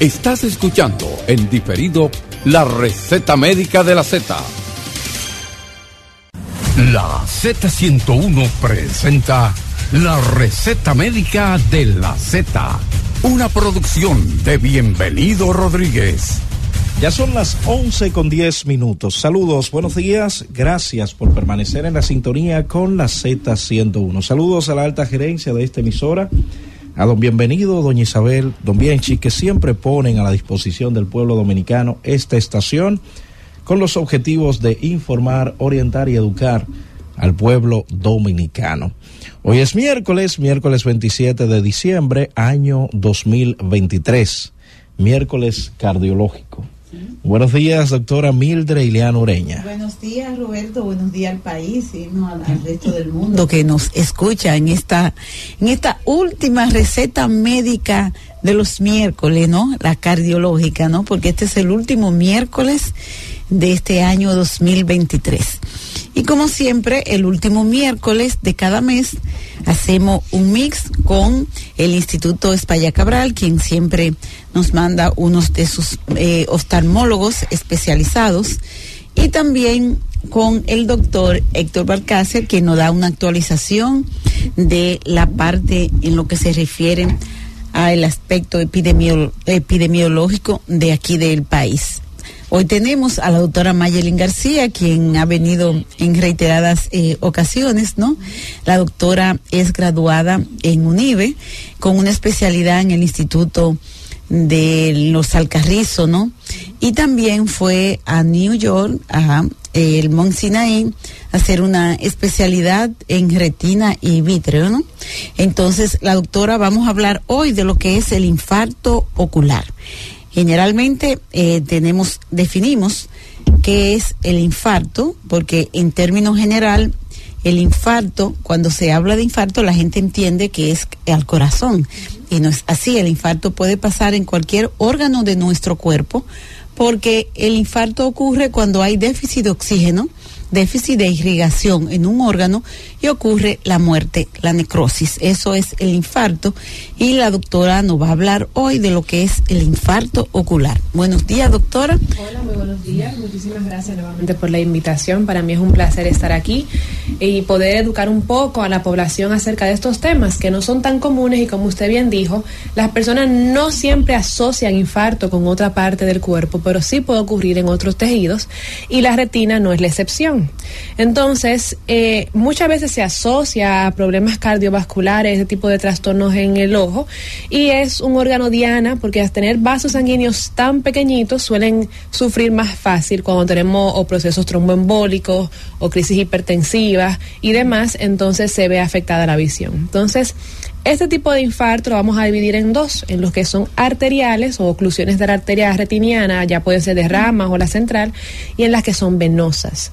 Estás escuchando en diferido la receta médica de la Z. La Z101 presenta la receta médica de la Z. Una producción de Bienvenido Rodríguez. Ya son las 11 con 10 minutos. Saludos, buenos días. Gracias por permanecer en la sintonía con la Z101. Saludos a la alta gerencia de esta emisora, a don Bienvenido, doña Isabel, don Bienchi, que siempre ponen a la disposición del pueblo dominicano esta estación con los objetivos de informar, orientar y educar al pueblo dominicano. Hoy es miércoles, miércoles 27 de diciembre, año 2023, miércoles cardiológico. Buenos días, doctora Mildred Ileana Ureña. Buenos días, Roberto. Buenos días al país y no al, al, resto del mundo que nos escucha en esta, en esta última receta médica de los miércoles, ¿no? La cardiológica, ¿no? Porque este es el último miércoles de este año 2023. Y como siempre, el último miércoles de cada mes hacemos un mix con el Instituto Espalla Cabral, quien siempre nos manda unos de sus eh, oftalmólogos especializados, y también con el doctor Héctor Balcácer, que nos da una actualización de la parte en lo que se refiere al aspecto epidemiológico de aquí del país. Hoy tenemos a la doctora Mayelin García, quien ha venido en reiteradas eh, ocasiones, ¿no? La doctora es graduada en UNIBE con una especialidad en el Instituto de los Alcarrizo, ¿no? Y también fue a New York, a el Mont Sinai, a hacer una especialidad en retina y vítreo, ¿no? Entonces, la doctora, vamos a hablar hoy de lo que es el infarto ocular. Generalmente eh, tenemos, definimos qué es el infarto, porque en términos general, el infarto, cuando se habla de infarto, la gente entiende que es al corazón. Y no es así, el infarto puede pasar en cualquier órgano de nuestro cuerpo, porque el infarto ocurre cuando hay déficit de oxígeno, déficit de irrigación en un órgano y ocurre la muerte, la necrosis. Eso es el infarto y la doctora nos va a hablar hoy de lo que es el infarto ocular. Buenos días, doctora. Hola, muy buenos días. Muchísimas gracias nuevamente por la invitación. Para mí es un placer estar aquí y poder educar un poco a la población acerca de estos temas que no son tan comunes y como usted bien dijo, las personas no siempre asocian infarto con otra parte del cuerpo, pero sí puede ocurrir en otros tejidos y la retina no es la excepción. Entonces, eh, muchas veces se asocia a problemas cardiovasculares, ese tipo de trastornos en el ojo, y es un órgano diana porque al tener vasos sanguíneos tan pequeñitos suelen sufrir más fácil cuando tenemos procesos tromboembólicos o crisis hipertensivas y demás, entonces se ve afectada la visión. Entonces, este tipo de infarto lo vamos a dividir en dos, en los que son arteriales o oclusiones de la arteria retiniana, ya puede ser de ramas o la central, y en las que son venosas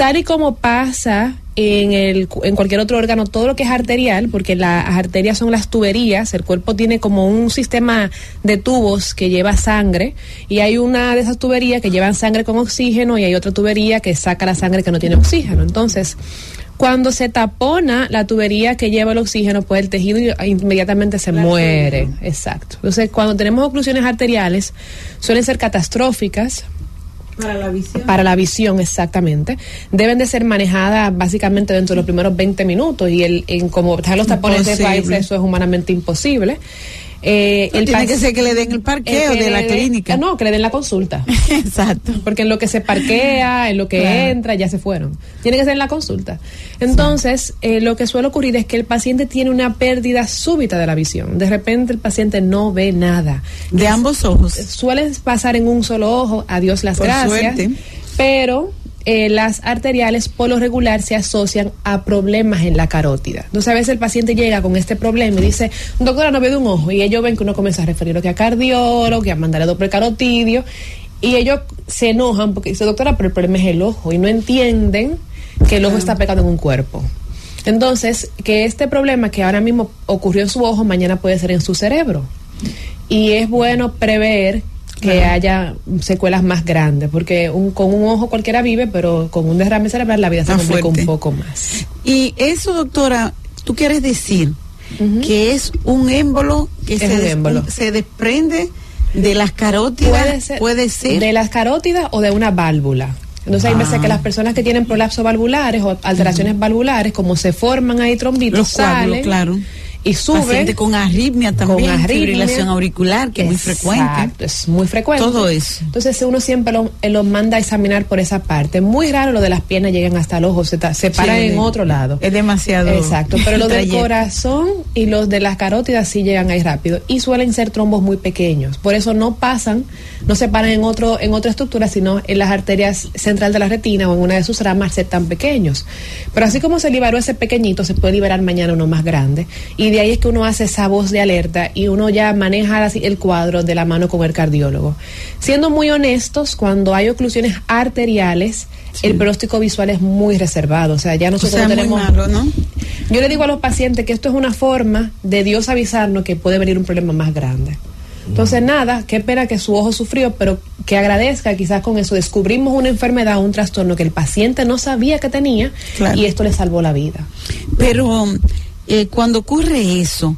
tal y como pasa en, el, en cualquier otro órgano, todo lo que es arterial, porque las arterias son las tuberías, el cuerpo tiene como un sistema de tubos que lleva sangre y hay una de esas tuberías que llevan sangre con oxígeno y hay otra tubería que saca la sangre que no tiene oxígeno. Entonces, cuando se tapona la tubería que lleva el oxígeno, pues el tejido inmediatamente se la muere. Exacto. Entonces, cuando tenemos oclusiones arteriales, suelen ser catastróficas para la visión. Para la visión, exactamente. Deben de ser manejadas básicamente dentro de los primeros 20 minutos y el, en como están los tapones de país, eso es humanamente imposible. Eh, el tiene que ser que le den el parqueo el de la clínica. No, que le den la consulta. Exacto. Porque en lo que se parquea, en lo que claro. entra, ya se fueron. Tiene que ser en la consulta. Entonces, sí. eh, lo que suele ocurrir es que el paciente tiene una pérdida súbita de la visión. De repente el paciente no ve nada. De es, ambos ojos. Suelen pasar en un solo ojo, adiós las Por gracias. Suerte. Pero eh, las arteriales por lo regular se asocian a problemas en la carótida. Entonces a veces el paciente llega con este problema y dice, doctora, no veo de un ojo. Y ellos ven que uno comienza a referirlo que a cardiólogo, que a mandar a doble carotidio. Y ellos se enojan porque dice, doctora, pero el problema es el ojo. Y no entienden que el ojo está pegado en un cuerpo. Entonces, que este problema que ahora mismo ocurrió en su ojo, mañana puede ser en su cerebro. Y es bueno prever que Ajá. haya secuelas más grandes, porque un, con un ojo cualquiera vive, pero con un derrame cerebral la vida se Más complica fuerte. un poco más. Y eso, doctora, tú quieres decir que es un émbolo que Es se, un des- émbolo. se desprende De las carótidas puede ser, De las carótidas o de una válvula. Entonces hay veces que ah. las personas que tienen prolapso valvulares o alteraciones valvulares, como se forman ahí trombitos, salen. claro y sube. Paciente con arritmia también, con fibrilación auricular, que es muy frecuente. Es muy frecuente. Todo eso. Entonces uno siempre lo, eh, lo, manda a examinar por esa parte. Muy raro lo de las piernas llegan hasta el ojo, se, se paran en otro lado. Es demasiado. Exacto, pero lo del corazón y los de las carótidas sí llegan ahí rápido y suelen ser trombos muy pequeños. Por eso no pasan, no se paran en otro en otra estructura, sino en las arterias central de la retina o en una de sus ramas ser tan pequeños. Pero así como se liberó ese pequeñito, se puede liberar mañana uno más grande. Y de ahí es que uno hace esa voz de alerta y uno ya maneja el cuadro de la mano con el cardiólogo. Siendo muy honestos, cuando hay oclusiones arteriales, el pronóstico visual es muy reservado. O sea, ya nosotros tenemos. Yo le digo a los pacientes que esto es una forma de Dios avisarnos que puede venir un problema más grande. Entonces, nada, qué pena que su ojo sufrió, pero que agradezca, quizás con eso descubrimos una enfermedad, un trastorno que el paciente no sabía que tenía y esto le salvó la vida. Pero eh, cuando ocurre eso,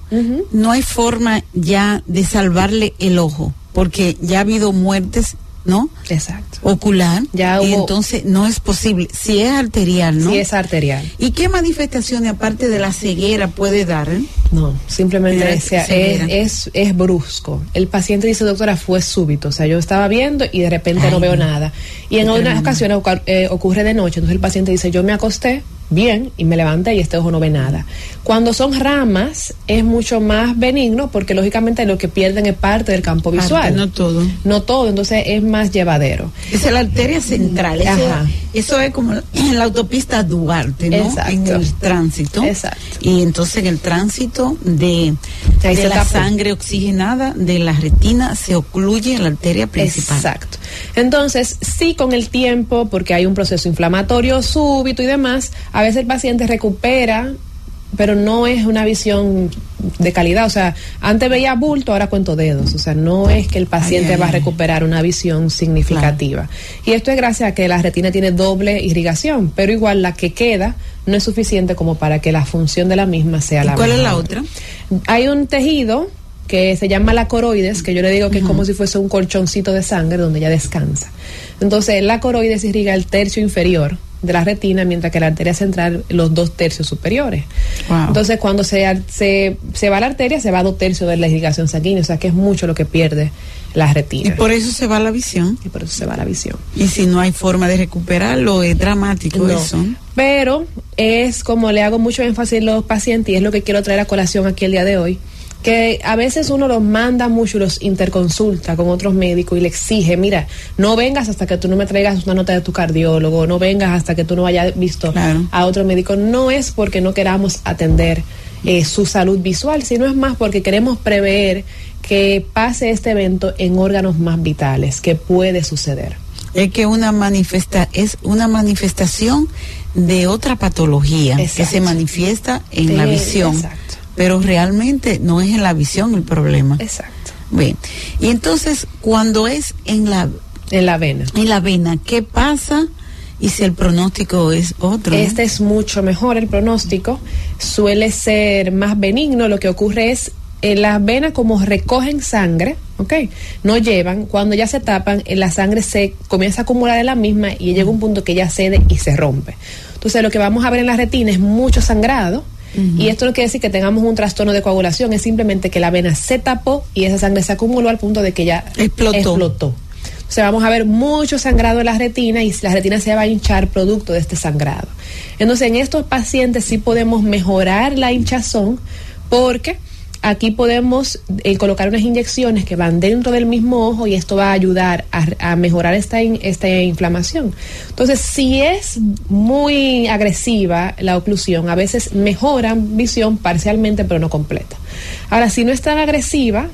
no hay forma ya de salvarle el ojo, porque ya ha habido muertes ¿no? Exacto. Ocular. Ya y entonces no es posible. Si es arterial, ¿no? Si es arterial. ¿Y qué manifestaciones aparte de la ceguera puede dar? Eh? No, simplemente es, es, es, brusco. El paciente dice, doctora, fue súbito. O sea, yo estaba viendo y de repente no veo nada. Y en otras ocasiones eh, ocurre de noche. Entonces el paciente dice, yo me acosté, bien y me levanté y este ojo no ve nada. Cuando son ramas es mucho más benigno porque lógicamente lo que pierden es parte del campo visual. no todo. No todo, entonces es más llevadero. Es la arteria central. Eso, es como en la autopista Duarte, ¿no? Exacto. En el tránsito. Exacto. Y entonces en el tránsito de, de la sangre oxigenada de la retina se ocluye la arteria principal. Exacto. Entonces, sí con el tiempo, porque hay un proceso inflamatorio súbito y demás, a veces el paciente recupera pero no es una visión de calidad. O sea, antes veía bulto, ahora cuento dedos. O sea, no es que el paciente va a recuperar una visión significativa. Y esto es gracias a que la retina tiene doble irrigación, pero igual la que queda no es suficiente como para que la función de la misma sea la ¿Cuál es la otra? Hay un tejido que se llama la coroides, que yo le digo que es como si fuese un colchoncito de sangre donde ella descansa. Entonces, la coroides irriga el tercio inferior de la retina, mientras que la arteria central los dos tercios superiores. Entonces, cuando se, se, se, va la arteria, se va dos tercios de la irrigación sanguínea, o sea que es mucho lo que pierde la retina. Y por eso se va la visión. Y por eso se va la visión. Y si no hay forma de recuperarlo, es dramático eso. Pero es como le hago mucho énfasis a los pacientes, y es lo que quiero traer a colación aquí el día de hoy que a veces uno los manda mucho, los interconsulta con otros médicos y le exige, mira, no vengas hasta que tú no me traigas una nota de tu cardiólogo, no vengas hasta que tú no hayas visto a otro médico. No es porque no queramos atender eh, su salud visual, sino es más porque queremos prever que pase este evento en órganos más vitales, que puede suceder. Es que una manifesta es una manifestación de otra patología que se manifiesta en la visión. Exacto pero realmente no es en la visión el problema. Exacto. Bien. Y entonces, cuando es en la en la vena. En la vena, ¿qué pasa? Y si el pronóstico es otro. Este es mucho mejor el pronóstico, suele ser más benigno, lo que ocurre es en las venas como recogen sangre, ¿ok? No llevan, cuando ya se tapan, la sangre se comienza a acumular en la misma y llega un punto que ya cede y se rompe. Entonces lo que vamos a ver en la retina es mucho sangrado, y esto no quiere decir que tengamos un trastorno de coagulación, es simplemente que la vena se tapó y esa sangre se acumuló al punto de que ya explotó. explotó. O sea, vamos a ver mucho sangrado en la retina y la retina se va a hinchar producto de este sangrado. Entonces, en estos pacientes sí podemos mejorar la hinchazón porque Aquí podemos eh, colocar unas inyecciones que van dentro del mismo ojo y esto va a ayudar a, mejorar esta, esta inflamación. Entonces, si es muy agresiva la oclusión, a veces mejoran visión parcialmente, pero no completa. Ahora, si no es tan agresiva,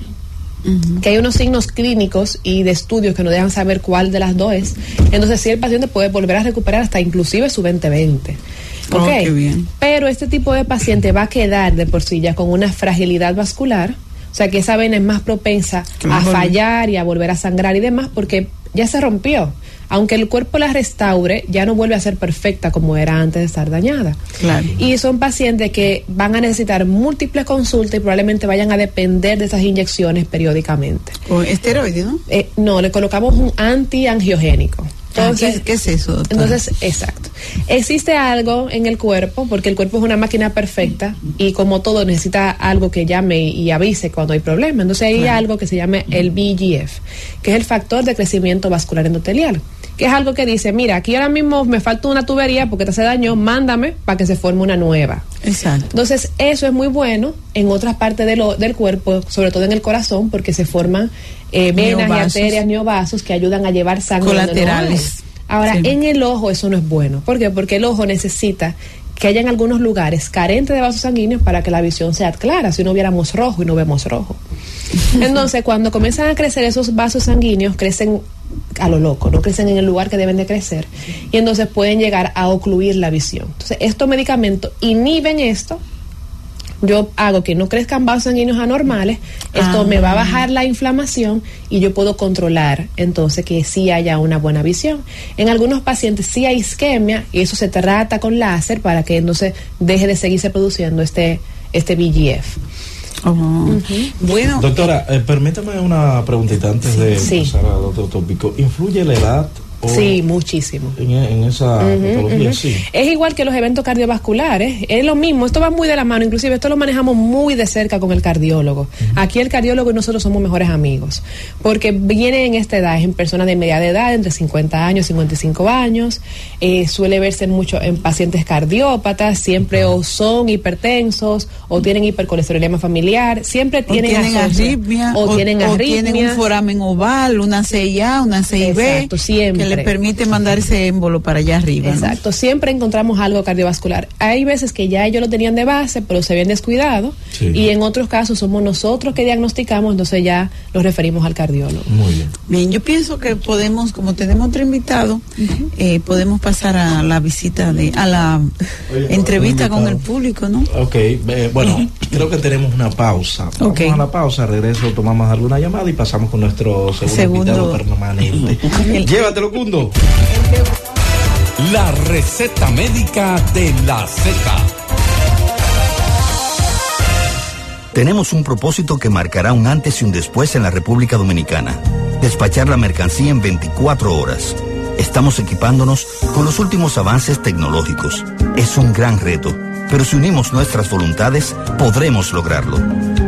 que hay unos signos clínicos y de estudios que nos dejan saber cuál de las dos es, entonces sí el paciente puede volver a recuperar hasta inclusive su 2020. Oh, bien. Pero este tipo de paciente va a quedar de por sí ya con una fragilidad vascular O sea que esa vena es más propensa a fallar y a volver a sangrar y demás porque ya se rompió. Aunque el cuerpo la restaure, ya no vuelve a ser perfecta como era antes de estar dañada. Y son pacientes que van a necesitar múltiples consultas y probablemente vayan a depender de esas inyecciones periódicamente. ¿Con esteroides, no? Eh, no, le colocamos un antiangiogénico. Ah, entonces, ¿qué, es eso? Entonces, exacto. Existe algo en el cuerpo, porque el cuerpo es una máquina perfecta y como todo necesita algo que llame y avise cuando hay problema. Entonces hay algo que se llama el BGF, que es el factor de crecimiento vascular endotelial que es algo que dice, mira, aquí ahora mismo me falta una tubería porque te hace daño, mándame para que se forme una nueva. Exacto. Entonces, eso es muy bueno en otras partes de lo, del cuerpo, sobre todo en el corazón, porque se forman eh, venas y arterias, neovasos que ayudan a llevar sangre. Colaterales. Ahora, en el ojo eso no es bueno. ¿Por qué? Porque el ojo necesita que haya en algunos lugares carentes de vasos sanguíneos para que la visión sea clara, si no viéramos rojo y no vemos rojo. Entonces, cuando comienzan a crecer esos vasos sanguíneos, crecen a lo loco, no crecen en el lugar que deben de crecer y entonces pueden llegar a ocluir la visión. Entonces, estos medicamentos inhiben esto. Yo hago que no crezcan vasos sanguíneos anormales, esto me va a ah. bajar la inflamación y yo puedo controlar entonces que sí haya una buena visión. En algunos pacientes sí hay isquemia y eso se trata con láser para que entonces deje de seguirse produciendo este, este BGF. Bueno, doctora, eh, permítame una preguntita antes de pasar al otro tópico. ¿Influye la edad Sí, muchísimo. En, esa sí. Es igual que los eventos cardiovasculares, es lo mismo, esto va muy de la mano, inclusive esto lo manejamos muy de cerca con el cardiólogo. Aquí el cardiólogo y nosotros somos mejores amigos, porque viene en esta edad, es en personas de media edad, entre 50 años, 55 años, eh, suele verse mucho en pacientes cardiópatas, siempre o son hipertensos, o tienen hipercolesterolemia familiar, siempre tienen, o tienen arritmia, o, tienen arritmia. tienen un foramen oval, una CIA, una CIB. Exacto, siempre le permite mandar ese émbolo para allá arriba. Exacto, siempre encontramos algo cardiovascular. Hay veces que ya ellos lo tenían de base, pero se habían descuidado. Y en otros casos somos nosotros que diagnosticamos, entonces ya los referimos al cardiólogo. Muy bien. Bien, yo pienso que podemos, como tenemos otro invitado, eh, podemos pasar a la visita de, a la entrevista con el público, ¿no? Ok, bueno, creo que tenemos una pausa. Vamos a la pausa, regreso, tomamos alguna llamada y pasamos con nuestro segundo, invitado permanente. Llévatelo, la receta médica de la Z. Tenemos un propósito que marcará un antes y un después en la República Dominicana. Despachar la mercancía en 24 horas. Estamos equipándonos con los últimos avances tecnológicos. Es un gran reto, pero si unimos nuestras voluntades, podremos lograrlo.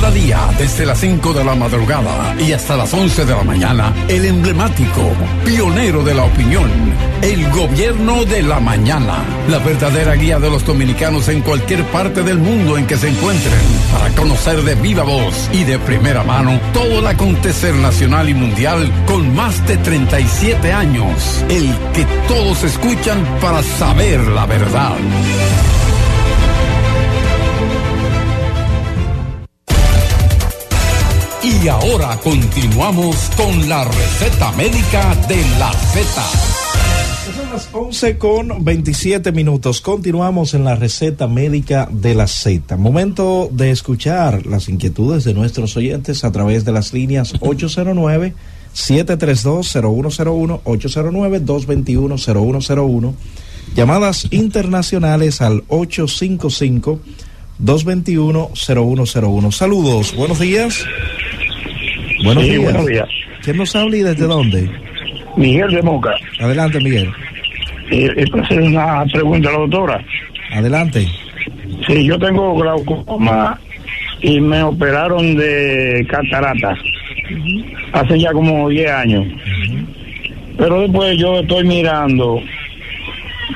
Cada día, desde las 5 de la madrugada y hasta las 11 de la mañana, el emblemático, pionero de la opinión, el gobierno de la mañana. La verdadera guía de los dominicanos en cualquier parte del mundo en que se encuentren, para conocer de viva voz y de primera mano todo el acontecer nacional y mundial con más de 37 años. El que todos escuchan para saber la verdad. Y ahora continuamos con la receta médica de la Z. Son las 11 con 27 minutos. Continuamos en la receta médica de la Z. Momento de escuchar las inquietudes de nuestros oyentes a través de las líneas 809 732-0101, 809-221-0101. Llamadas internacionales al 855 221-0101. Saludos, buenos días. Buenos, días. buenos días. ¿Quién nos habla y desde dónde? Miguel de Moca. Adelante, Miguel. es para hacer una pregunta a la doctora. Adelante. Sí, yo tengo glaucoma y me operaron de catarata hace ya como 10 años. Pero después yo estoy mirando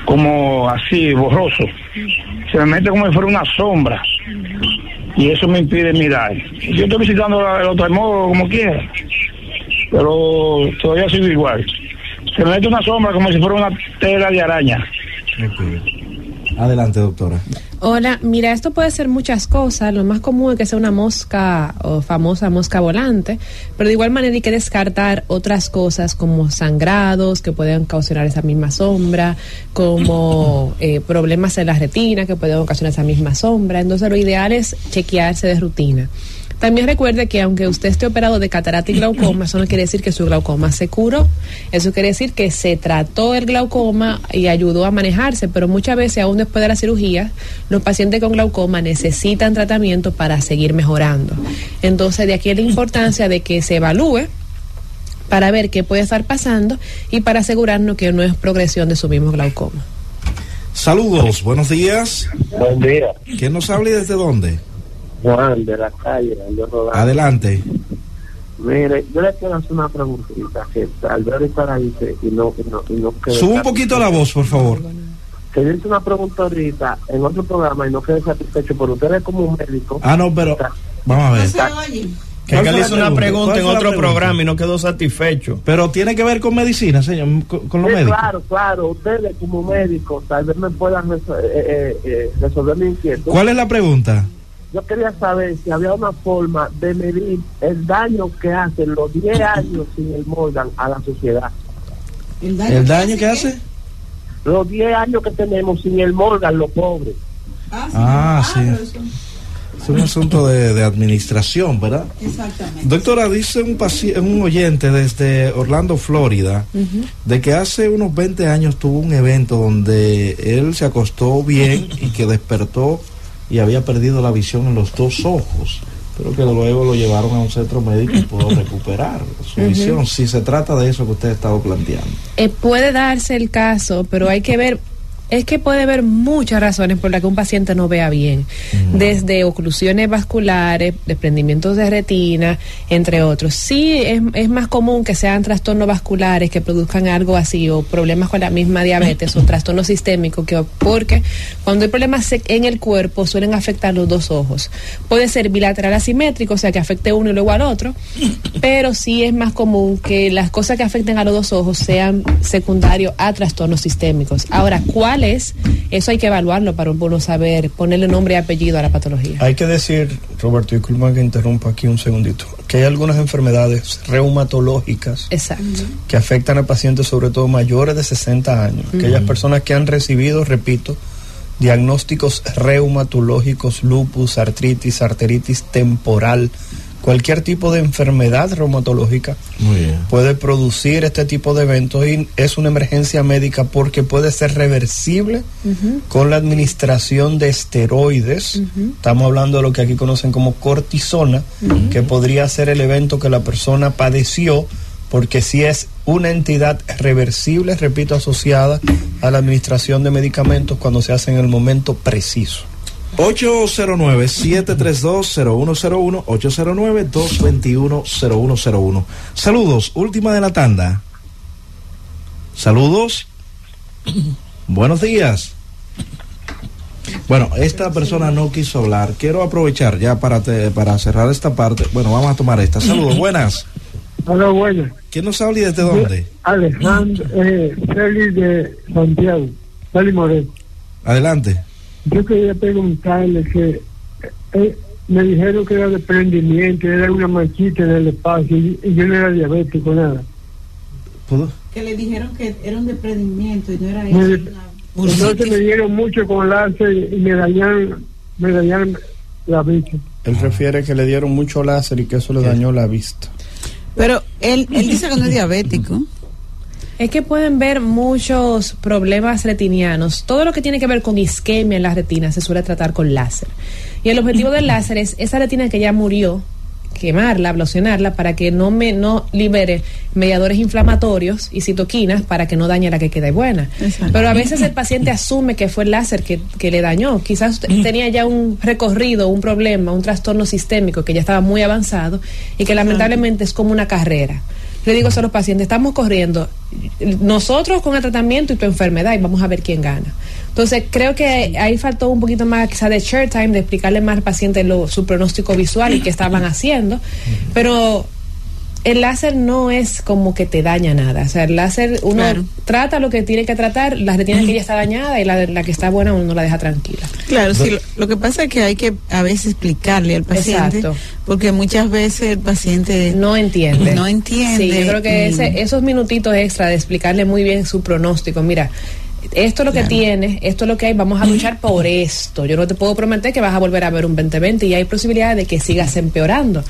como así, borroso se me mete como si fuera una sombra y eso me impide mirar. Yo estoy visitando el otro modo como quiera, pero todavía sigo igual. Se me mete una sombra como si fuera una tela de araña. Adelante, doctora. Hola, mira, esto puede ser muchas cosas. Lo más común es que sea una mosca o famosa mosca volante, pero de igual manera hay que descartar otras cosas como sangrados que pueden ocasionar esa misma sombra, como eh, problemas en la retina que pueden ocasionar esa misma sombra. Entonces, lo ideal es chequearse de rutina. También recuerde que aunque usted esté operado de catarata y glaucoma, eso no quiere decir que su glaucoma se curó. Eso quiere decir que se trató el glaucoma y ayudó a manejarse, pero muchas veces, aún después de la cirugía, los pacientes con glaucoma necesitan tratamiento para seguir mejorando. Entonces, de aquí la importancia de que se evalúe para ver qué puede estar pasando y para asegurarnos que no es progresión de su mismo glaucoma. Saludos, buenos días. Buen día. ¿Quién nos habla y desde dónde? Juan de la calle, Adelante. Mire, yo le quiero hacer una preguntita que tal vez ahorita la hice y no, y no, y no Sube un poquito la voz, por favor. Que yo hice una pregunta ahorita en otro programa y no quedé satisfecho, por ustedes como un médico. Ah, no, pero vamos a ver. Que él hizo una pregunta en otro programa y no quedó satisfecho. Pero tiene que ver con medicina, señor, con, los médicos. Claro, claro. Ustedes como médicos tal vez me puedan eh, eh, eh, resolver mi inquietud. ¿Cuál es la pregunta? Yo quería saber si había una forma de medir el daño que hacen los 10 años sin el Morgan a la sociedad. ¿El daño, que hace? Los 10 años que tenemos sin el Morgan, los pobres. Ah, sí. Ah, es un asunto de, administración, ¿verdad? Exactamente. Doctora, dice un, un oyente desde Orlando, Florida, de que hace unos 20 años tuvo un evento donde él se acostó bien y que despertó y había perdido la visión en los dos ojos, pero que luego lo llevaron a un centro médico y pudo recuperar su visión, si se trata de eso que usted ha estado planteando. Eh, puede darse el caso, pero hay que ver es que puede haber muchas razones por las que un paciente no vea bien, desde oclusiones vasculares, desprendimientos de retina, entre otros. Sí, es, es, más común que sean trastornos vasculares que produzcan algo así, o problemas con la misma diabetes, o trastornos sistémicos, que, porque cuando hay problemas en el cuerpo suelen afectar los dos ojos. Puede ser bilateral asimétrico, o sea, que afecte uno y luego al otro, pero sí es más común que las cosas que afecten a los dos ojos sean secundarios a trastornos sistémicos. Ahora, ¿cuál eso hay que evaluarlo para uno saber, ponerle nombre y apellido a la patología. Hay que decir, Roberto, disculpa que interrumpa aquí un segundito, que hay algunas enfermedades reumatológicas que afectan a pacientes sobre todo mayores de 60 años, aquellas personas que han recibido, repito, diagnósticos reumatológicos, lupus, artritis, arteritis temporal, cualquier tipo de enfermedad reumatológica puede producir este tipo de eventos y es una emergencia médica porque puede ser reversible con la administración de esteroides. Estamos hablando de lo que aquí conocen como cortisona, que podría ser el evento que la persona padeció porque si es una entidad reversible, repito, asociada a la administración de medicamentos cuando se hace en el momento preciso. 809-732-0101, 809-221-0101. Saludos, última de la tanda. Saludos. Buenos días. Bueno, esta persona no quiso hablar. Quiero aprovechar ya para, para cerrar esta parte. Bueno, vamos a tomar esta. Saludos, buenas. Hola, buenas. ¿Quién nos habla y desde dónde? Alejandro, eh, Félix de Santiago, Félix Moreno. Adelante. Yo quería preguntarle que eh, me dijeron que era de prendimiento, era una manchita en el espacio y, yo no era diabético, nada. ¿Puedo? Que le dijeron que era un desprendimiento y no era eso. entonces me dieron mucho con láser y me dañaron, me dañaron la vista. Él refiere que le dieron mucho láser y que eso le dañó la vista. Pero él, él dice que no es diabético. Es que pueden ver muchos problemas retinianos. Todo lo que tiene que ver con isquemia en las retinas se suele tratar con láser. Y el objetivo del láser es esa retina que ya murió, quemarla, ablacionarla para que no me no libere mediadores inflamatorios y citoquinas para que no dañe la que quede buena. Pero a veces el paciente asume que fue el láser que, que le dañó. Quizás tenía ya un recorrido, un problema, un trastorno sistémico que ya estaba muy avanzado y que lamentablemente es como una carrera le digo a los pacientes, estamos corriendo nosotros con el tratamiento y tu enfermedad y vamos a ver quién gana. Entonces, creo que ahí faltó un poquito más quizá de share time, de explicarle más al paciente lo, su pronóstico visual y qué estaban haciendo, pero el láser no es como que te daña nada. O sea, el láser, uno trata lo que tiene que tratar, la retina que ya está dañada y la, la que está buena uno la deja tranquila. Claro, sí, lo, que pasa es que hay que a veces explicarle al paciente, porque muchas veces el paciente no entiende. No entiende. Sí, yo creo que esos minutitos extra de explicarle muy bien su pronóstico, mira, esto es lo que tiene, esto es lo que hay, vamos a luchar por esto. Yo no te puedo prometer que vas a volver a ver un 2020 y hay posibilidades de que sigas empeorando.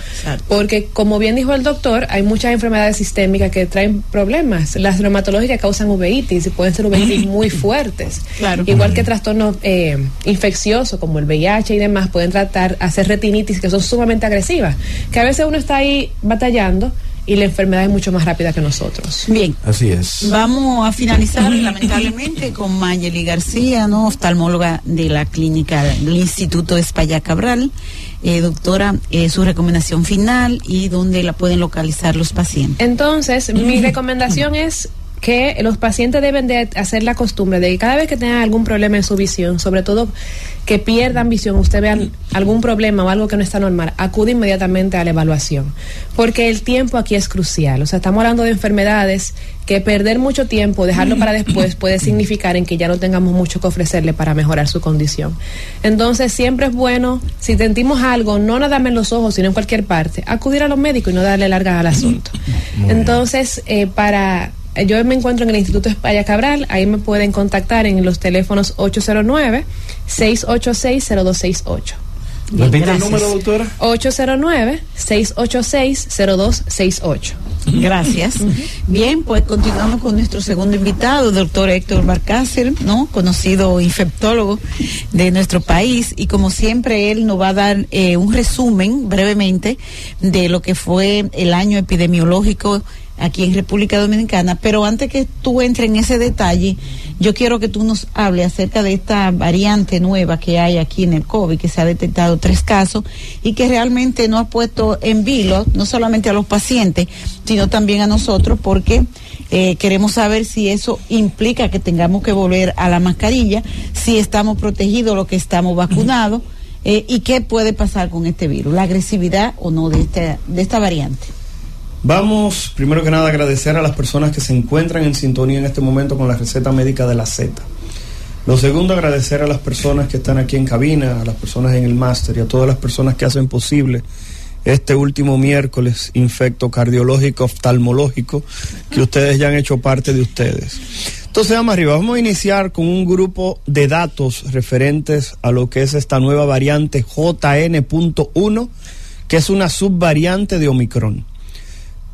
Porque, como bien dijo el doctor, hay muchas enfermedades sistémicas que traen problemas. Las reumatológicas causan uveitis y pueden ser uveitis muy fuertes. Igual que trastornos eh, infecciosos como el VIH y demás pueden tratar, hacer retinitis que son sumamente agresivas. Que a veces uno está ahí batallando y la enfermedad es mucho más rápida que nosotros. Bien. Así es. Vamos a finalizar lamentablemente con Mayeli García, ¿no? oftalmóloga de la clínica del Instituto España Cabral. Eh, doctora, eh, su recomendación final y dónde la pueden localizar los pacientes. Entonces, mi recomendación es que los pacientes deben de hacer la costumbre de que cada vez que tengan algún problema en su visión, sobre todo que pierdan visión, usted vea algún problema o algo que no está normal, acude inmediatamente a la evaluación, porque el tiempo aquí es crucial. O sea, estamos hablando de enfermedades que perder mucho tiempo, dejarlo para después, puede significar en que ya no tengamos mucho que ofrecerle para mejorar su condición. Entonces, siempre es bueno, si sentimos algo, no nada más en los ojos, sino en cualquier parte, acudir a los médicos y no darle largas al asunto. Entonces, eh, para yo me encuentro en el Instituto España Cabral, ahí me pueden contactar en los teléfonos 809-686-0268. Repite el número, doctora. 809-686-0268. Gracias. Bien, pues continuamos con nuestro segundo invitado, doctor Héctor Barcácer, ¿no? Conocido infectólogo de nuestro país. Y como siempre, él nos va a dar eh, un resumen brevemente de lo que fue el año epidemiológico aquí en República Dominicana. Pero antes que tú entres en ese detalle, yo quiero que tú nos hables acerca de esta variante nueva que hay aquí en el COVID, que se ha detectado tres casos y que realmente no ha puesto en vilo no solamente a los pacientes, sino también a nosotros, porque eh, queremos saber si eso implica que tengamos que volver a la mascarilla, si estamos protegidos, los que estamos vacunados. Eh, y qué puede pasar con este virus, la agresividad o no de esta, de esta variante. Vamos, primero que nada, agradecer a las personas que se encuentran en sintonía en este momento con la receta médica de la Z. Lo segundo, agradecer a las personas que están aquí en cabina, a las personas en el máster y a todas las personas que hacen posible este último miércoles infecto cardiológico, oftalmológico, que ustedes ya han hecho parte de ustedes. Entonces, vamos arriba, vamos a iniciar con un grupo de datos referentes a lo que es esta nueva variante JN.1, que es una subvariante de Omicron.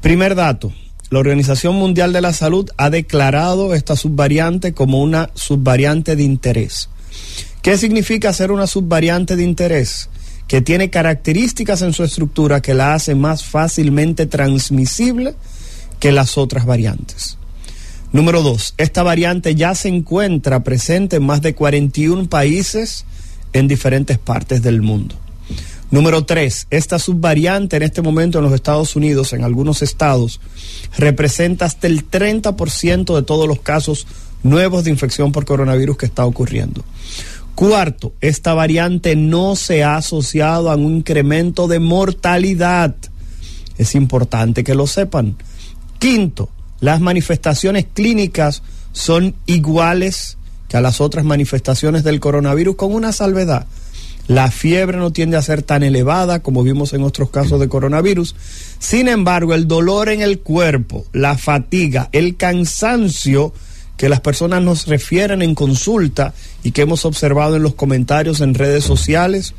Primer dato, la Organización Mundial de la Salud ha declarado esta subvariante como una subvariante de interés. ¿Qué significa ser una subvariante de interés? Que tiene características en su estructura que la hacen más fácilmente transmisible que las otras variantes. Número dos, esta variante ya se encuentra presente en más de 41 países en diferentes partes del mundo. Número tres, esta subvariante en este momento en los Estados Unidos, en algunos estados, representa hasta el 30% de todos los casos nuevos de infección por coronavirus que está ocurriendo. Cuarto, esta variante no se ha asociado a un incremento de mortalidad. Es importante que lo sepan. Quinto, las manifestaciones clínicas son iguales que a las otras manifestaciones del coronavirus con una salvedad la fiebre no tiende a ser tan elevada como vimos en otros casos de coronavirus. Sin embargo, el dolor en el cuerpo, la fatiga, el cansancio que las personas nos refieren en consulta y que hemos observado en los comentarios en redes sociales,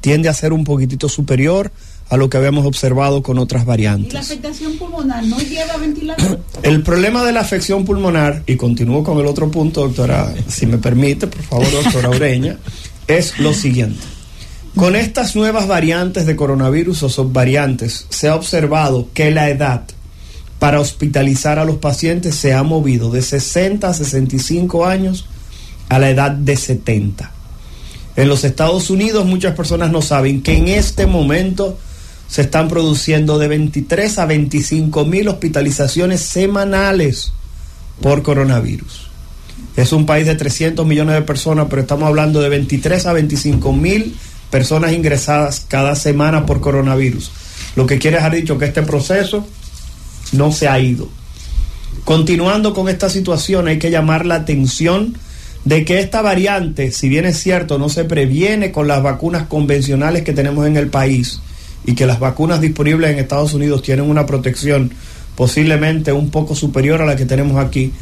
tiende a ser un poquitito superior a lo que habíamos observado con otras variantes. ¿Y la afectación pulmonar no lleva ventilador? El problema de la afección pulmonar, y continúo con el otro punto, doctora, si me permite, por favor, doctora Ureña, es lo siguiente. Con estas nuevas variantes de coronavirus o subvariantes, se ha observado que la edad para hospitalizar a los pacientes se ha movido de 60 a 65 años a la edad de 70. En los Estados Unidos muchas personas no saben que en este momento se están produciendo de 23 a 25 mil hospitalizaciones semanales por coronavirus. Es un país de 300 millones de personas, pero estamos hablando de 23 a 25 mil personas ingresadas cada semana por coronavirus. Lo que quiere dejar dicho que este proceso no se ha ido. Continuando con esta situación, hay que llamar la atención de que esta variante, si bien es cierto, no se previene con las vacunas convencionales que tenemos en el país y que las vacunas disponibles en Estados Unidos tienen una protección posiblemente un poco superior a la que tenemos aquí,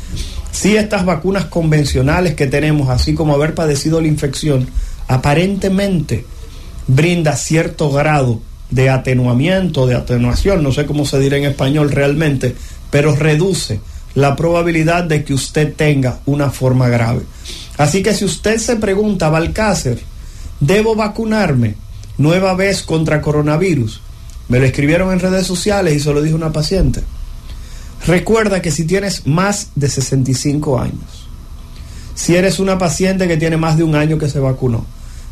si estas vacunas convencionales que tenemos, así como haber padecido la infección, aparentemente brinda cierto grado de atenuamiento, de atenuación, no sé cómo se dirá en español realmente, pero reduce la probabilidad de que usted tenga una forma grave. Así que si usted se pregunta, Balcácer, ¿debo vacunarme nueva vez contra coronavirus? Me lo escribieron en redes sociales y se lo dijo una paciente. Recuerda que si tienes más de 65 años, si eres una paciente que tiene más de un año que se vacunó,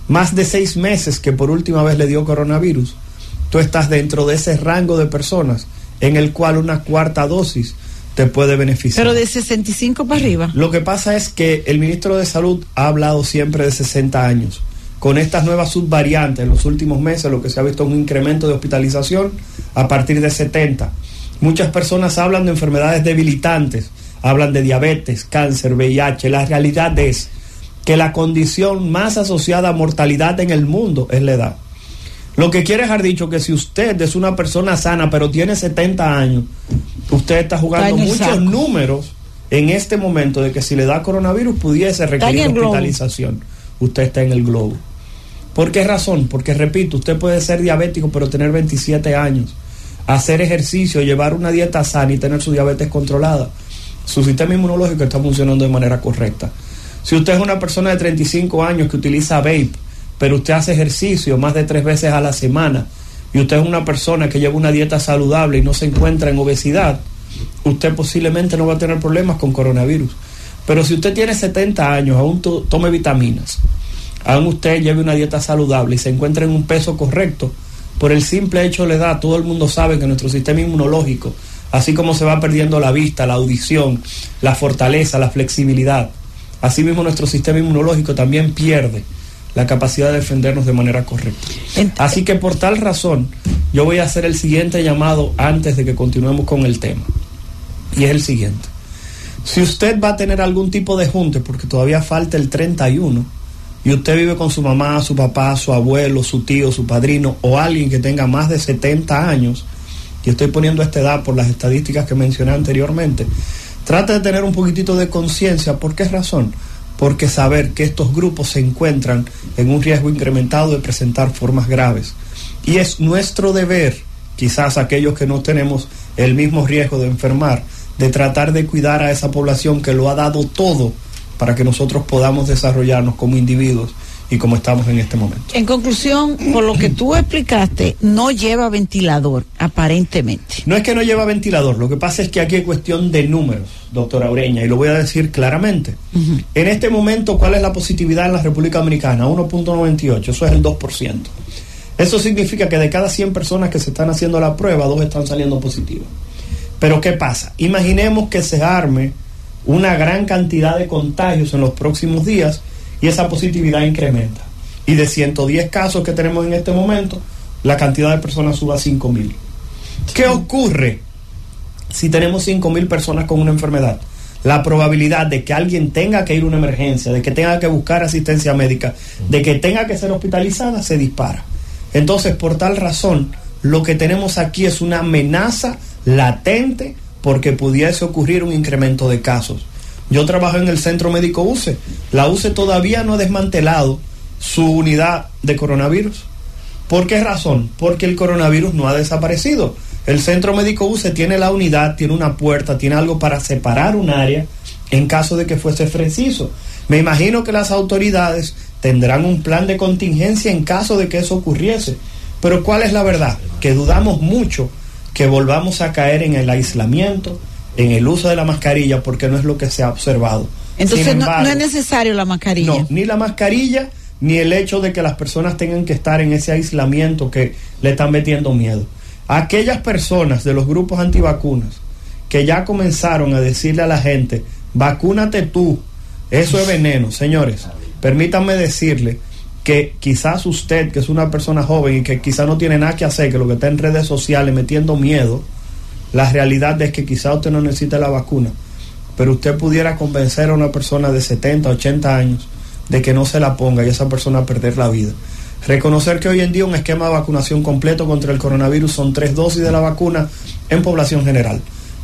más de seis meses que por última vez le dio coronavirus, tú estás dentro de ese rango de personas en el cual una cuarta dosis te puede beneficiar. Pero de 65 para arriba. Lo que pasa es que el ministro de Salud ha hablado siempre de 60 años. Con estas nuevas subvariantes en los últimos meses, lo que se ha visto es un incremento de hospitalización a partir de 70. Muchas personas hablan de enfermedades debilitantes, hablan de diabetes, cáncer, VIH. La realidad es que la condición más asociada a mortalidad en el mundo es la edad. Lo que quiere dejar dicho que si usted es una persona sana pero tiene 70 años, usted está jugando muchos números en este momento de que si le da coronavirus pudiese requerir hospitalización. Usted está en el globo. ¿Por qué razón? Porque repito, usted puede ser diabético pero tener 27 años, hacer ejercicio, llevar una dieta sana y tener su diabetes controlada. Su sistema inmunológico está funcionando de manera correcta. Si usted es una persona de 35 años que utiliza vape, pero usted hace ejercicio más de tres veces a la semana y usted es una persona que lleva una dieta saludable y no se encuentra en obesidad, usted posiblemente no va a tener problemas con coronavirus. Pero si usted tiene 70 años, aún tome vitaminas, aún usted lleve una dieta saludable y se encuentra en un peso correcto, por el simple hecho de la edad, todo el mundo sabe que nuestro sistema inmunológico, así como se va perdiendo la vista, la audición, la fortaleza, la flexibilidad, así mismo nuestro sistema inmunológico también pierde la capacidad de defendernos de manera correcta. Así que por tal razón, yo voy a hacer el siguiente llamado antes de que continuemos con el tema. Y es el siguiente. Si usted va a tener algún tipo de junte, porque todavía falta el 31, y usted vive con su mamá, su papá, su abuelo, su tío, su padrino o alguien que tenga más de 70 años, y estoy poniendo esta edad por las estadísticas que mencioné anteriormente, trate de tener un poquitito de conciencia. ¿Por qué razón? porque saber que estos grupos se encuentran en un riesgo incrementado de presentar formas graves. Y es nuestro deber, quizás aquellos que no tenemos el mismo riesgo de enfermar, de tratar de cuidar a esa población que lo ha dado todo para que nosotros podamos desarrollarnos como individuos y como estamos en este momento. En conclusión, por lo que tú explicaste, no lleva ventilador, aparentemente. No es que no lleva ventilador, lo que pasa es que aquí hay cuestión de números, doctora Ureña, y lo voy a decir claramente. En este momento, ¿cuál es la positividad en la República Dominicana? 1.98, eso es el 2%. Eso significa que de cada 100 personas que se están haciendo la prueba, dos están saliendo positivas. Pero ¿qué pasa? Imaginemos que se arme una gran cantidad de contagios en los próximos días y esa positividad incrementa. Y de 110 casos que tenemos en este momento, la cantidad de personas sube a 5.000. ¿Qué ocurre si tenemos 5.000 personas con una enfermedad? La probabilidad de que alguien tenga que ir a una emergencia, de que tenga que buscar asistencia médica, de que tenga que ser hospitalizada, se dispara. Entonces, por tal razón, lo que tenemos aquí es una amenaza latente porque pudiese ocurrir un incremento de casos. Yo trabajo en el Centro Médico UCE. La UCE todavía no ha desmantelado su unidad de coronavirus. ¿Por qué razón? Porque el coronavirus no ha desaparecido. El Centro Médico UCE tiene la unidad, tiene una puerta, tiene algo para separar un área en caso de que fuese preciso. Me imagino que las autoridades tendrán un plan de contingencia en caso de que eso ocurriese. Pero ¿cuál es la verdad? Que dudamos mucho que volvamos a caer en el aislamiento, en el uso de la mascarilla porque no es lo que se ha observado. Entonces no, es necesario la mascarilla. No, ni la mascarilla ni el hecho de que las personas tengan que estar en ese aislamiento que le están metiendo miedo. Aquellas personas de los grupos antivacunas que ya comenzaron a decirle a la gente, vacúnate tú, eso es veneno. Señores, permítanme decirle que quizás usted, que es una persona joven y que quizás no tiene nada que hacer, que lo que está en redes sociales metiendo miedo, La realidad es que quizá usted no necesita la vacuna, pero usted pudiera convencer a una persona de 70, 80 años de que no se la ponga y esa persona perder la vida. Reconocer que hoy en día un esquema de vacunación completo contra el coronavirus son tres dosis de la vacuna en población general,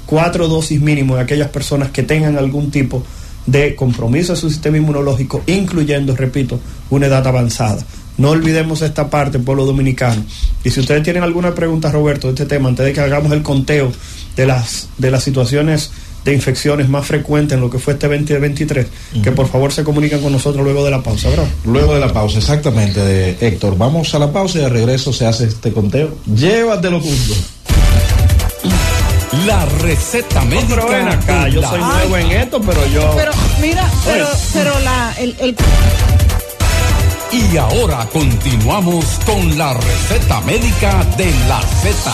cuatro dosis mínimo de aquellas personas que tengan algún tipo de compromiso de su sistema inmunológico, incluyendo, repito, una edad avanzada. No olvidemos esta parte, pueblo dominicano. Y si ustedes tienen alguna pregunta, Roberto, de este tema, antes de que hagamos el conteo de las, de las situaciones de infecciones más frecuentes en lo que fue este 2023, que por favor se comuniquen con nosotros luego de la pausa, ¿verdad? Luego de la pausa, exactamente, de Héctor. Vamos a la pausa y de regreso se hace este conteo. Llévatelo junto. La receta médica. pero acá, yo soy nuevo en esto, pero yo. Pero mira, pero, pero la, el, el... Y ahora continuamos con la receta médica de la Z.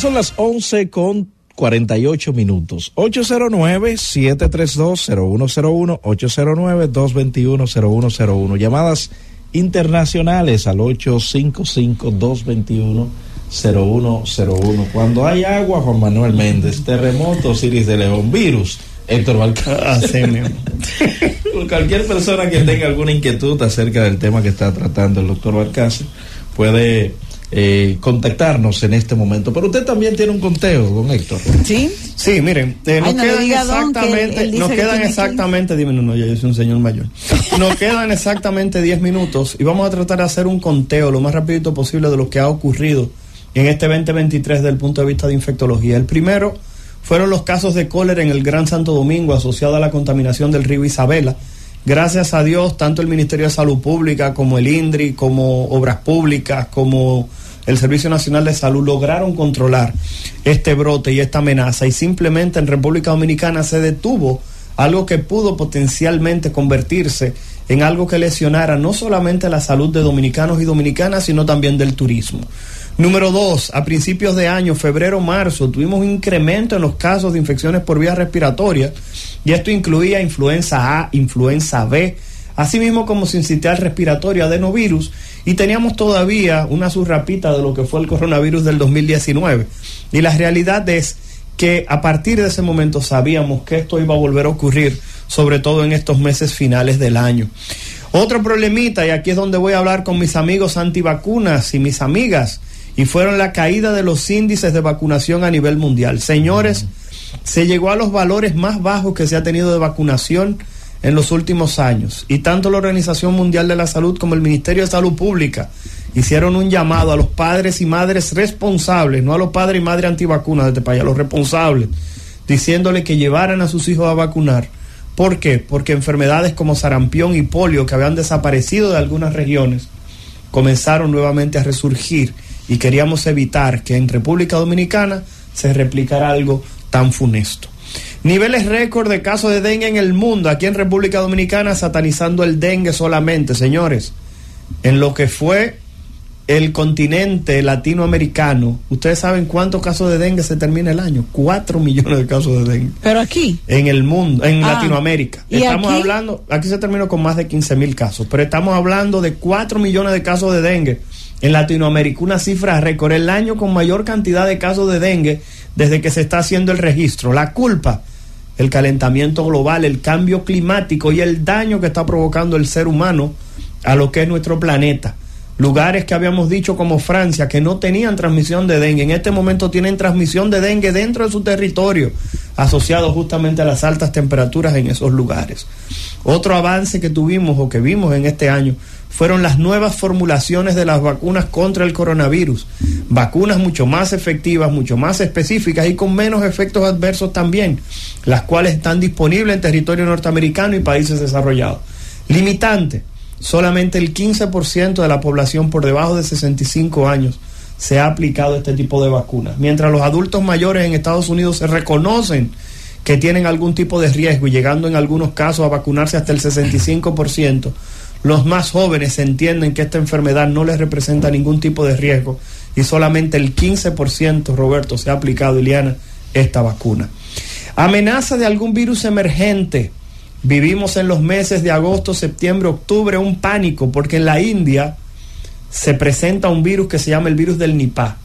Son las 11 con 48 minutos. 809-732-0101, 809-221-0101. Llamadas internacionales al 855-221-0101. Cuando hay agua, Juan Manuel Méndez, terremoto, Ciris de León, virus. Héctor Balcázar. Cualquier persona que tenga alguna inquietud acerca del tema que está tratando el doctor Balcázar puede eh, contactarnos en este momento. Pero usted también tiene un conteo, don Héctor. Sí. Sí, miren, eh, nos, quedan exactamente, nos quedan exactamente, dime, no, yo soy un señor mayor. nos quedan exactamente 10 minutos y vamos a tratar de hacer un conteo lo más rapidito posible de lo que ha ocurrido en este 2023 desde el punto de vista de infectología. El primero fueron los casos de cólera en el Gran Santo Domingo asociado a la contaminación del río Isabela. Gracias a Dios, tanto el Ministerio de Salud Pública como el INDRI, como Obras Públicas, como el Servicio Nacional de Salud lograron controlar este brote y esta amenaza y simplemente en República Dominicana se detuvo algo que pudo potencialmente convertirse en algo que lesionara no solamente la salud de dominicanos y dominicanas, sino también del turismo. Número dos, a principios de año, febrero, marzo, tuvimos un incremento en los casos de infecciones por vías respiratorias y esto incluía influenza A, influenza B, así mismo como sincitial respiratorio, adenovirus, y teníamos todavía una surrapita de lo que fue el coronavirus del 2019. Y la realidad es que a partir de ese momento sabíamos que esto iba a volver a ocurrir, sobre todo en estos meses finales del año. Otro problemita, y aquí es donde voy a hablar con mis amigos antivacunas y mis amigas, y fueron la caída de los índices de vacunación a nivel mundial. Señores, se llegó a los valores más bajos que se ha tenido de vacunación en los últimos años. Y tanto la Organización Mundial de la Salud como el Ministerio de Salud Pública hicieron un llamado a los padres y madres responsables, no a los padres y madres antivacunas de este país, a los responsables, diciéndole que llevaran a sus hijos a vacunar. ¿Por qué? Porque enfermedades como sarampión y polio que habían desaparecido de algunas regiones comenzaron nuevamente a resurgir y queríamos evitar que en República Dominicana se replicara algo tan funesto. Niveles récord de casos de dengue en el mundo, aquí en República Dominicana, satanizando el dengue solamente, señores. En lo que fue el continente latinoamericano, ustedes saben cuántos casos de dengue se termina el año. Cuatro millones de casos de dengue. Pero aquí. En el mundo, en ah. Latinoamérica. Estamos hablando, aquí se terminó con más de 15 mil casos, pero estamos hablando de cuatro millones de casos de dengue en Latinoamérica, una cifra récord, el año con mayor cantidad de casos de dengue desde que se está haciendo el registro. La culpa, el calentamiento global, el cambio climático y el daño que está provocando el ser humano a lo que es nuestro planeta. Lugares que habíamos dicho como Francia que no tenían transmisión de dengue, en este momento tienen transmisión de dengue dentro de su territorio, asociado justamente a las altas temperaturas en esos lugares. Otro avance que tuvimos o que vimos en este año fueron las nuevas formulaciones de las vacunas contra el coronavirus. Vacunas mucho más efectivas, mucho más específicas y con menos efectos adversos también, las cuales están disponibles en territorio norteamericano y países desarrollados. Limitante, solamente el 15% de la población por debajo de 65 años se ha aplicado este tipo de vacunas, mientras los adultos mayores en Estados Unidos se reconocen que tienen algún tipo de riesgo y llegando en algunos casos a vacunarse hasta el 65%, los más jóvenes entienden que esta enfermedad no les representa ningún tipo de riesgo y solamente el 15%, Roberto, se ha aplicado, Iliana, esta vacuna. Amenaza de algún virus emergente. Vivimos en los meses de agosto, septiembre, octubre un pánico porque en la India se presenta un virus que se llama el virus del Nipah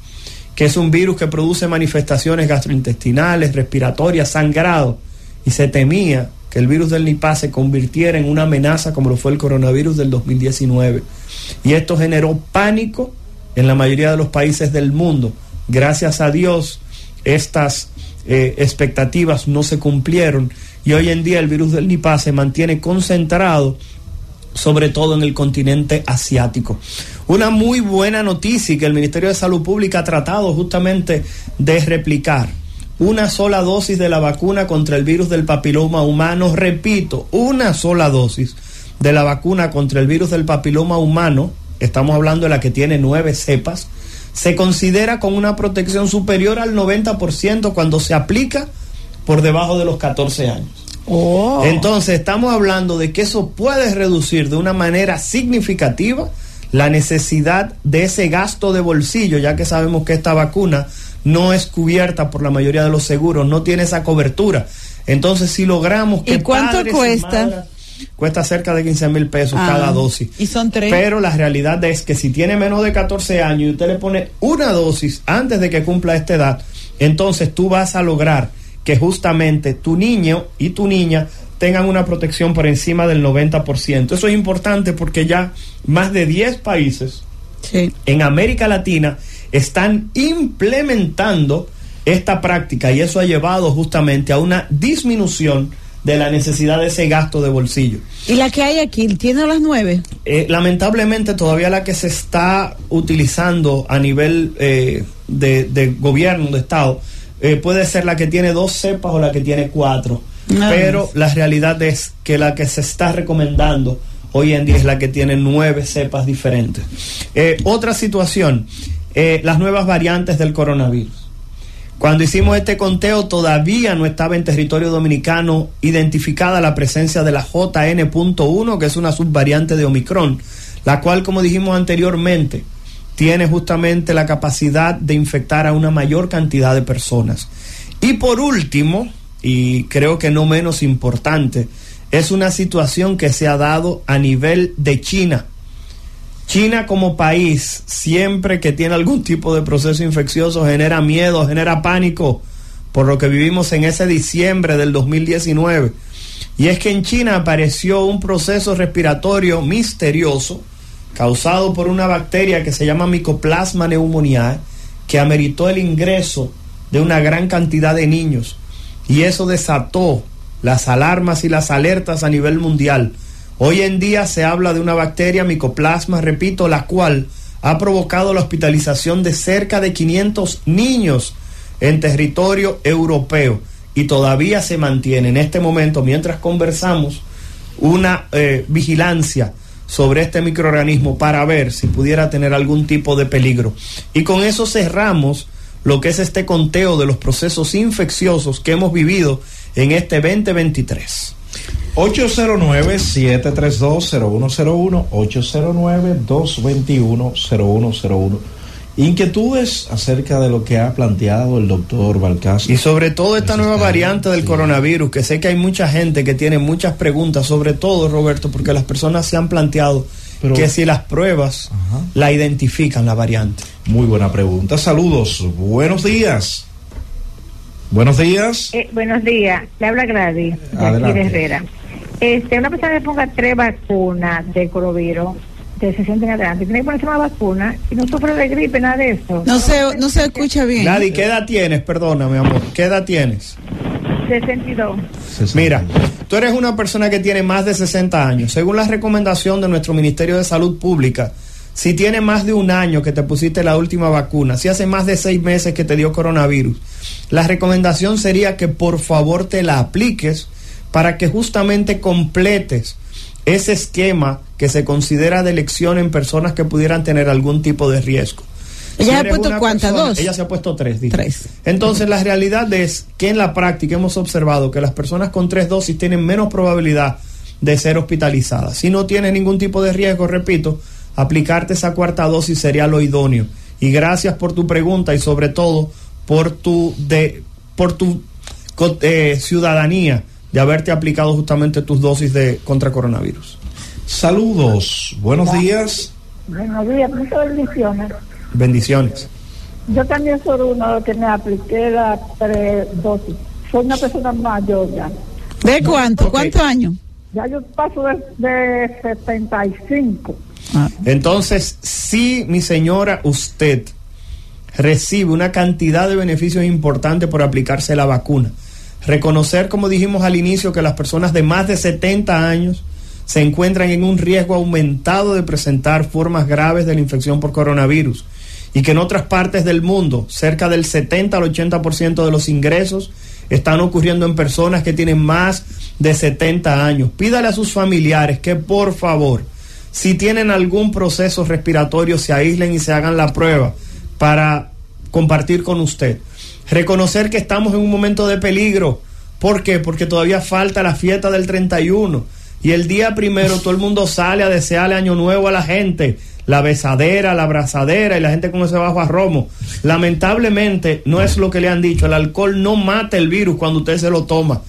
que es un virus que produce manifestaciones gastrointestinales, respiratorias, sangrado, y se temía el virus del Nipah se convirtiera en una amenaza como lo fue el coronavirus del 2019. Y esto generó pánico en la mayoría de los países del mundo. Gracias a Dios, estas eh, expectativas no se cumplieron y hoy en día el virus del Nipah se mantiene concentrado sobre todo en el continente asiático. Una muy buena noticia que el Ministerio de Salud Pública ha tratado justamente de replicar. Una sola dosis de la vacuna contra el virus del papiloma humano, repito, una sola dosis de la vacuna contra el virus del papiloma humano, estamos hablando de la que tiene nueve cepas, se considera con una protección superior al 90% cuando se aplica por debajo de los 14 años. Oh. Entonces estamos hablando de que eso puede reducir de una manera significativa la necesidad de ese gasto de bolsillo, ya que sabemos que esta vacuna no es cubierta por la mayoría de los seguros, no tiene esa cobertura. Entonces, si logramos que... ¿Y cuánto cuesta? cuesta cerca de 15 mil pesos ah, cada dosis. Y son tres. Pero la realidad es que si tiene menos de 14 años y usted le pone una dosis antes de que cumpla esta edad, entonces tú vas a lograr que justamente tu niño y tu niña tengan una protección por encima del 90%. Eso es importante porque ya más de 10 países en América Latina están implementando esta práctica y eso ha llevado justamente a una disminución de la necesidad de ese gasto de bolsillo. ¿Y la que hay aquí tiene las nueve? Eh, lamentablemente todavía la que se está utilizando a nivel eh, de, gobierno, de Estado, eh, puede ser la que tiene dos cepas o la que tiene cuatro. Ah. Pero la realidad es que la que se está recomendando hoy en día es la que tiene nueve cepas diferentes. otra situación, las nuevas variantes del coronavirus. Cuando hicimos este conteo todavía no estaba en territorio dominicano identificada la presencia de la JN.1, que es una subvariante de Omicron, la cual, como dijimos anteriormente, tiene justamente la capacidad de infectar a una mayor cantidad de personas. Y por último, y creo que no menos importante, es una situación que se ha dado a nivel de China China como país, siempre que tiene algún tipo de proceso infeccioso, genera miedo, genera pánico, por lo que vivimos en ese diciembre del 2019. Y es que en China apareció un proceso respiratorio misterioso causado por una bacteria que se llama Mycoplasma pneumoniae, que ameritó el ingreso de una gran cantidad de niños. Y eso desató las alarmas y las alertas a nivel mundial Hoy en día se habla de una bacteria micoplasma, repito, la cual ha provocado la hospitalización de cerca de 500 niños en territorio europeo y todavía se mantiene en este momento, mientras conversamos, una eh, vigilancia sobre este microorganismo para ver si pudiera tener algún tipo de peligro. Y con eso cerramos lo que es este conteo de los procesos infecciosos que hemos vivido en este 2023. 809-732-0101, 809-221-0101. Inquietudes acerca de lo que ha planteado el doctor Balcázar. Y sobre todo esta nueva variante del coronavirus, que sé que hay mucha gente que tiene muchas preguntas, sobre todo Roberto, porque las personas se han planteado que si las pruebas la identifican la variante. Muy buena pregunta. Saludos, buenos días. Buenos días. Eh, buenos días, le habla Gladys, de Herrera. Este, una persona que ponga tres vacunas de coronavirus de 60 en adelante, tiene que ponerse una vacuna y no sufre de gripe, nada de eso. No se, no se escucha bien. Nadie, ¿qué edad tienes? Perdona, mi amor. ¿Qué edad tienes? 62. Mira, tú eres una persona que tiene más de 60 años. Según la recomendación de nuestro Ministerio de Salud Pública, si tiene más de un año que te pusiste la última vacuna, si hace más de seis meses que te dio coronavirus, la recomendación sería que por favor te la apliques para que justamente completes ese esquema que se considera de elección en personas que pudieran tener algún tipo de riesgo. ¿Ella se ha puesto cuántas? ¿Dos? Ella se ha puesto tres. Tres. Entonces, la realidad es que en la práctica hemos observado que las personas con tres dosis tienen menos probabilidad de ser hospitalizadas. Si no tienes ningún tipo de riesgo, repito, aplicarte esa cuarta dosis sería lo idóneo. Y gracias por tu pregunta y sobre todo por tu, de, por tu eh, ciudadanía de haberte aplicado justamente tus dosis de contra coronavirus. Saludos, buenos días. Buenos días, muchas bendiciones. Bendiciones. Yo también soy uno que me apliqué la dosis. Soy una persona mayor ya. ¿De cuánto? ¿Cuántos años? Ya yo paso de, de 75. Ah. Entonces, si mi señora, usted recibe una cantidad de beneficios importantes por aplicarse la vacuna. Reconocer, como dijimos al inicio, que las personas de más de 70 años se encuentran en un riesgo aumentado de presentar formas graves de la infección por coronavirus y que en otras partes del mundo cerca del 70 al 80% de los ingresos están ocurriendo en personas que tienen más de 70 años. Pídale a sus familiares que por favor, si tienen algún proceso respiratorio, se aíslen y se hagan la prueba para compartir con usted. Reconocer que estamos en un momento de peligro. ¿Por qué? Porque todavía falta la fiesta del 31. Y el día primero todo el mundo sale a desearle año nuevo a la gente. La besadera, la abrazadera y la gente con ese bajo a romo. Lamentablemente no es lo que le han dicho. El alcohol no mata el virus cuando usted se lo toma.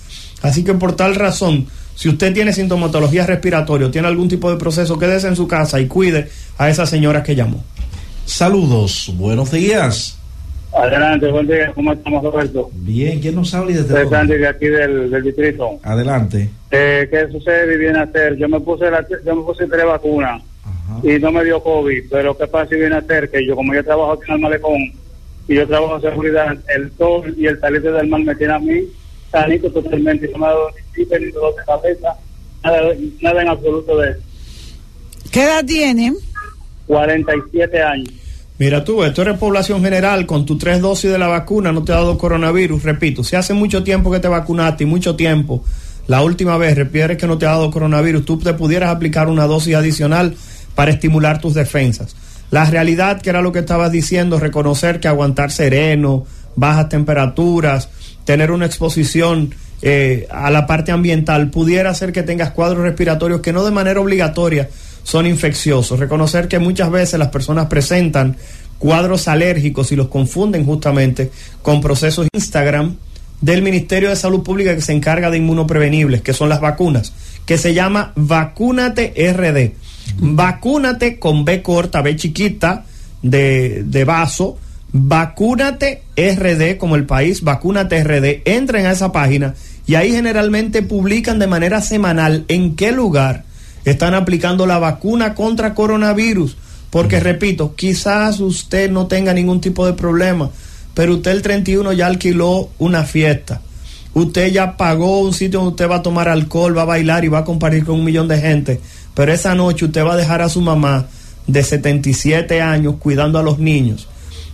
Así que por tal razón, si usted tiene sintomatología respiratoria, tiene algún tipo de proceso, quédese en su casa y cuide a esa señora que llamó. Saludos, buenos días. Adelante, buen día, ¿cómo estamos, Roberto? Bien, ¿quién nos habla y desde dónde? de aquí del, del, distrito. Adelante. Eh, ¿Qué sucede, viene a hacer? Yo me puse la, yo me puse tres vacunas y no me dio COVID, pero ¿qué pasa si viene a hacer? Que yo, como yo trabajo aquí en el malecón y yo trabajo en seguridad, el sol y el salir del mar me tiene a mí sanito totalmente, no me ha dado ni de cabeza, nada, nada en absoluto de eso. ¿Qué edad tiene? 47 años. Mira tú, esto eres población general, con tus tres dosis de la vacuna no te ha dado coronavirus, repito, si hace mucho tiempo que te vacunaste y mucho tiempo, la última vez refieres que no te ha dado coronavirus, tú te pudieras aplicar una dosis adicional para estimular tus defensas. La realidad, que era lo que estabas diciendo, reconocer que aguantar sereno, bajas temperaturas, tener una exposición eh, a la parte ambiental, pudiera hacer que tengas cuadros respiratorios que no de manera obligatoria son infecciosos. Reconocer que muchas veces las personas presentan cuadros alérgicos y los confunden justamente con procesos Instagram del Ministerio de Salud Pública que se encarga de inmunoprevenibles, que son las vacunas, que se llama Vacúnate RD. Vacúnate con B corta, B chiquita, de, de vaso, Vacúnate RD, como el país, Vacúnate RD, entren a esa página y ahí generalmente publican de manera semanal en qué lugar están aplicando la vacuna contra coronavirus. Porque, repito, quizás usted no tenga ningún tipo de problema, pero usted el 31 ya alquiló una fiesta. Usted ya pagó un sitio donde usted va a tomar alcohol, va a bailar y va a compartir con un millón de gente. Pero esa noche usted va a dejar a su mamá de 77 años cuidando a los niños.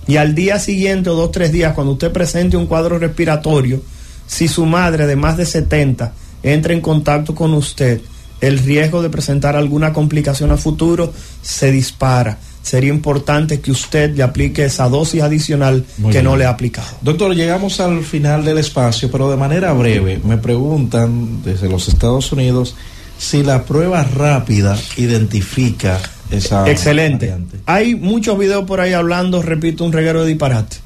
Y al día siguiente o dos, tres días, cuando usted presente un cuadro respiratorio, si su madre de más de 70 entra en contacto con usted, el riesgo de presentar alguna complicación a futuro se dispara. Sería importante que usted le aplique esa dosis adicional que no le ha aplicado. Doctor, llegamos al final del espacio, pero de manera breve, me preguntan desde los Estados Unidos si la prueba rápida identifica esa. Excelente. Hay muchos videos por ahí hablando, repito, un reguero de disparate.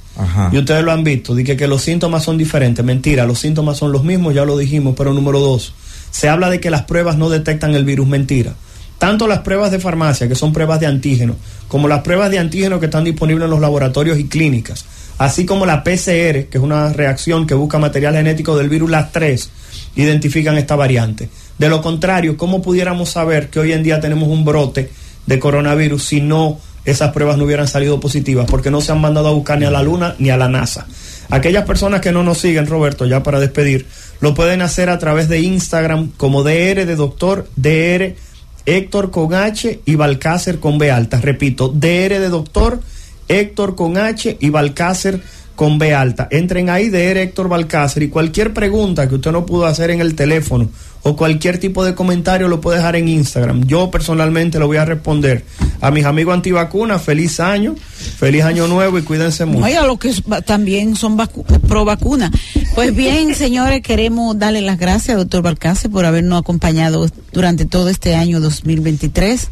Y ustedes lo han visto, dije que los síntomas son diferentes. Mentira, los síntomas son los mismos, ya lo dijimos, pero número dos se habla de que las pruebas no detectan el virus. Mentira. Tanto las pruebas de farmacia, que son pruebas de antígeno, como las pruebas de antígeno que están disponibles en los laboratorios y clínicas, así como la PCR, que es una reacción que busca material genético del virus, las tres identifican esta variante. De lo contrario, ¿cómo pudiéramos saber que hoy en día tenemos un brote de coronavirus si no esas pruebas no hubieran salido positivas? Porque no se han mandado a buscar ni a la Luna ni a la NASA. Aquellas personas que no nos siguen, Roberto, ya para despedir, lo pueden hacer a través de Instagram como DR de doctor, DR Héctor con H y Balcácer con B alta. Repito, DR de doctor, Héctor con H y Balcácer con B alta. Entren ahí, DR Héctor Balcácer, y cualquier pregunta que usted no pudo hacer en el teléfono o cualquier tipo de comentario lo puede dejar en Instagram. Yo personalmente lo voy a responder a mis amigos antivacunas. Feliz año, feliz año nuevo y cuídense mucho. Oiga, lo que también son pro vacuna. Pues bien, señores, queremos darle las gracias, doctor Balcáce, por habernos acompañado durante todo este año 2023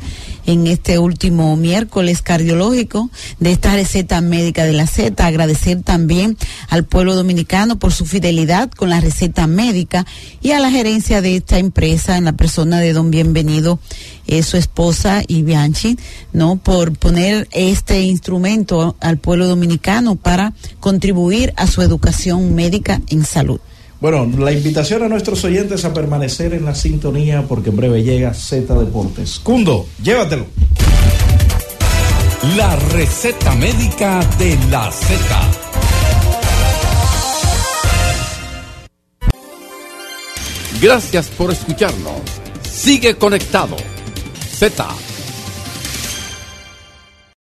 en este último miércoles cardiológico de esta receta médica de la Z. Agradecer también al pueblo dominicano por su fidelidad con la receta médica y a la gerencia de esta empresa en la persona de don Bienvenido, eh, su esposa y Bianchi, ¿no? Por poner este instrumento al pueblo dominicano para contribuir a su educación médica en salud. Bueno, la invitación a nuestros oyentes a permanecer en la sintonía porque en breve llega Z Deportes. Cundo, llévatelo. La receta médica de la Z. Gracias por escucharnos. Sigue conectado. Z